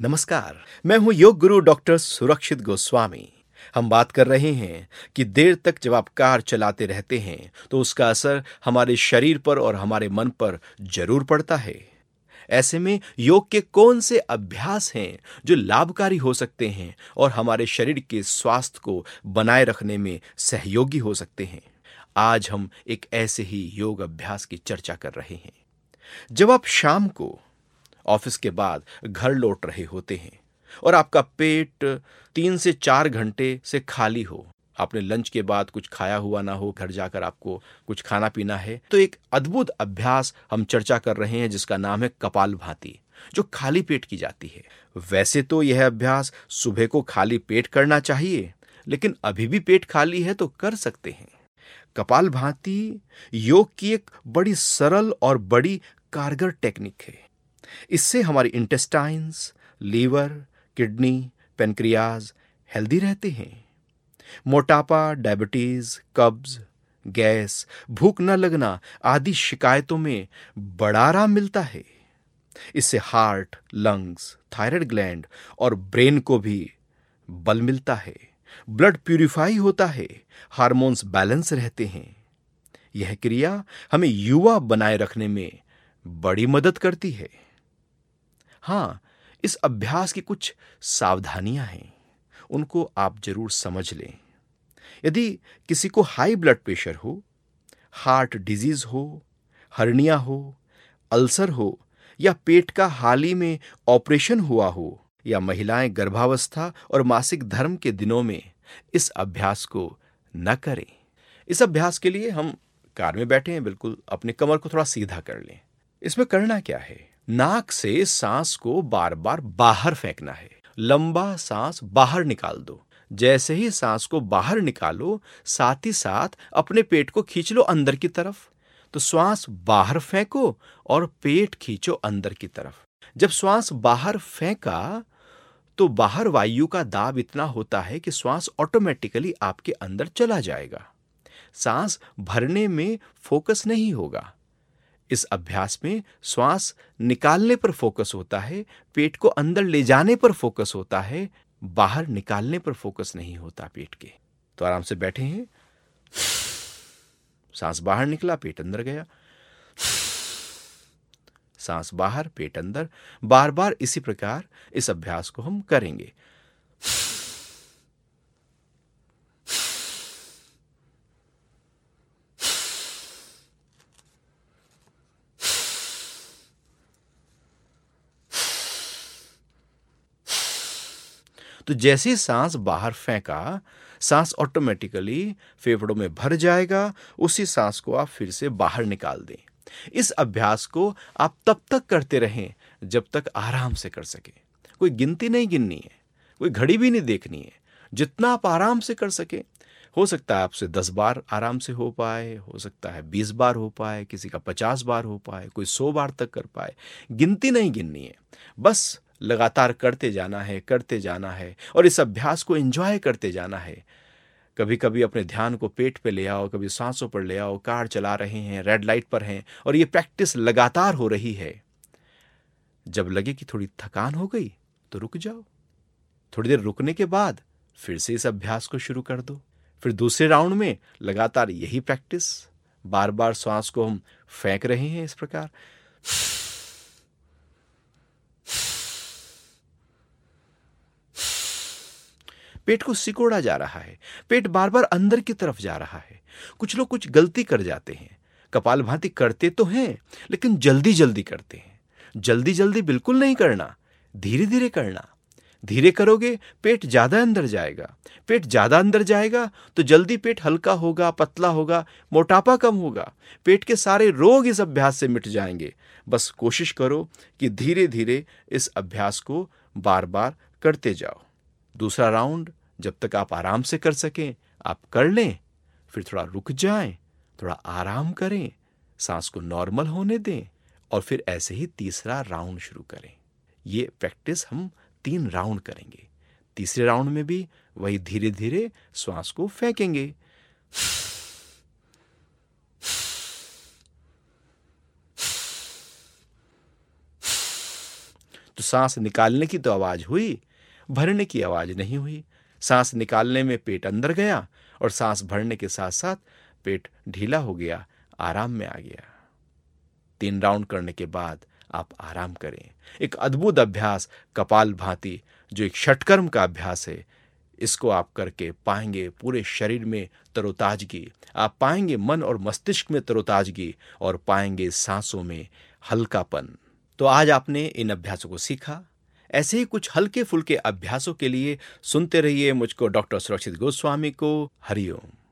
नमस्कार, मैं हूँ योग गुरु डॉक्टर सुरक्षित गोस्वामी। हम बात कर रहे हैं कि देर तक जब आप कार चलाते रहते हैं तो उसका असर हमारे शरीर पर और हमारे मन पर ज़रूर पड़ता है। ऐसे में योग के कौन से अभ्यास हैं जो लाभकारी हो सकते हैं और हमारे शरीर के स्वास्थ्य को बनाए रखने में सहयोगी हो सकते हैं? आज हम एक ऐसे ही योग अभ्यास की चर्चा कर रहे हैं। जब आप शाम को ऑफ़िस के बाद घर लौट रहे होते हैं और आपका पेट तीन से चार घंटे से खाली हो। आपने लंच के बाद कुछ खाया हुआ ना हो, घर जाकर आपको कुछ खाना पीना है। तो एक अद्भुत अभ्यास हम चर्चा कर रहे हैं, जिसका नाम है कपाल भाती, जो खाली पेट की जाती है। वैसे तो यह अभ्यास सुबह को खाली पेट करना चाहिए, लेकिन अभी भी पेट खाली है तो कर सकते हैं। कपाल भाती योग की एक बड़ी सरल और बड़ी कारगर टेक्निक है। इससे हमारी intestines liver kidney pancreas healthy रहते हैं। मोटापा डायबिटीज़ कब्ज गैस, भूख न लगना आदि शिकायतों में बड़ा आराम मिलता है। इससे हार्ट लंग्स थायराइड ग्लैंड और ब्रेन को भी बल मिलता है। ब्लड प्यूरिफाई होता है। हार्मोन्स बैलेंस रहते हैं। यह क्रिया हमें युवा बनाए रखने में बड़ी मदद करती है। हाँ, इस अभ्यास की कुछ सावधानियाँ हैं। उनको आप ज़रूर समझ लें। यदि किसी को हाई ब्लड प्रेशर हो हार्ट डिज़ीज़ हो हर्निया हो अल्सर हो, या पेट का हाल ही में ऑपरेशन हुआ हो, या महिलाएँ गर्भावस्था और मासिक धर्म के दिनों में इस अभ्यास को न करें। इस अभ्यास के लिए हम कार में बैठे हैं, बिल्कुल अपने कमर को थोड़ा सीधा कर लें। इसमें करना क्या है? नाक से सांस को बार बार बाहर फेंकना है। लंबा सांस बाहर निकाल दो। जैसे ही सांस को बाहर निकालो, साथ ही साथ अपने पेट को खींच लो अंदर की तरफ़। तो श्वास बाहर फेंको और पेट खींचो अंदर की तरफ़। जब श्वास बाहर फेंका तो बाहर वायु का दाब इतना होता है कि श्वास ऑटोमेटिकली आपके अंदर चला जाएगा। सांस भरने में फोकस नहीं होगा। इस अभ्यास में श्वास निकालने पर फोकस होता है, पेट को अंदर ले जाने पर फोकस होता है, बाहर निकालने पर फोकस नहीं होता पेट के। तो आराम से बैठे हैं। सांस बाहर निकला, पेट अंदर गया। सांस बाहर, पेट अंदर। बार बार इसी प्रकार इस अभ्यास को हम करेंगे। तो जैसे ही सांस बाहर फेंका, सांस ऑटोमेटिकली फेफड़ों में भर जाएगा, उसी सांस को आप फिर से बाहर निकाल दें। इस अभ्यास को आप तब तक करते रहें जब तक आराम से कर सके। कोई गिनती नहीं गिननी है, कोई घड़ी भी नहीं देखनी है, जितना आप आराम से कर सके। हो सकता है आपसे दस बार आराम से हो पाए, हो सकता है बीस बार हो पाए, किसी का पचास बार हो पाए, कोई सौ बार तक कर पाए। गिनती नहीं गिननी है, बस लगातार करते जाना है, करते जाना है और इस अभ्यास को एंजॉय करते जाना है। कभी कभी अपने ध्यान को पेट पे ले आओ, कभी सांसों पर ले आओ, कार चला रहे हैं रेड लाइट पर हैं और ये प्रैक्टिस लगातार हो रही है। जब लगे कि थोड़ी थकान हो गई तो रुक जाओ। थोड़ी देर रुकने के बाद फिर से इस अभ्यास को शुरू कर दो। फिर दूसरे राउंड में लगातार यही प्रैक्टिस बार बार श्वास को हम फेंक रहे हैं इस प्रकार। पेट को सिकोड़ा जा रहा है, पेट बार बार अंदर की तरफ़ जा रहा है। कुछ लोग कुछ गलती कर जाते हैं। कपाल भांति करते तो हैं, लेकिन जल्दी जल्दी करते हैं। जल्दी जल्दी बिल्कुल नहीं करना धीरे धीरे करना। धीरे करोगे, पेट ज़्यादा अंदर जाएगा। पेट ज़्यादा अंदर जाएगा तो जल्दी पेट हल्का होगा, पतला होगा, मोटापा कम होगा। पेट के सारे रोग इस अभ्यास से मिट जाएँगे। बस कोशिश करो कि धीरे धीरे इस अभ्यास को बार बार करते जाओ। दूसरा राउंड, जब तक आप आराम से कर सकें, आप कर लें। फिर थोड़ा रुक जाएँ, थोड़ा आराम करें, सांस को नॉर्मल होने दें और फिर ऐसे ही तीसरा राउंड शुरू करें। ये प्रैक्टिस हम तीन राउंड करेंगे। तीसरे राउंड में भी वही धीरे धीरे श्वास को फेंकेंगे। तो सांस निकालने की तो आवाज़ हुई। भरने की आवाज़ नहीं हुई। सांस निकालने में पेट अंदर गया और सांस भरने के साथ साथ पेट ढीला हो गया, आराम में आ गया। तीन राउंड करने के बाद आप आराम करें। एक अद्भुत अभ्यास, कपाल भांति, जो एक षटकर्म का अभ्यास है, इसको आप करके पाएँगे पूरे शरीर में तरोताजगी। आप पाएँगे मन और मस्तिष्क में तरोताजगी और पाएँगे सांसों में हल्कापन। तो आज आपने इन अभ्यासों को सीखा। ऐसे ही कुछ हल्के फुल्के अभ्यासों के लिए सुनते रहिए मुझको डॉक्टर सुरक्षित गोस्वामी को। हरिओम।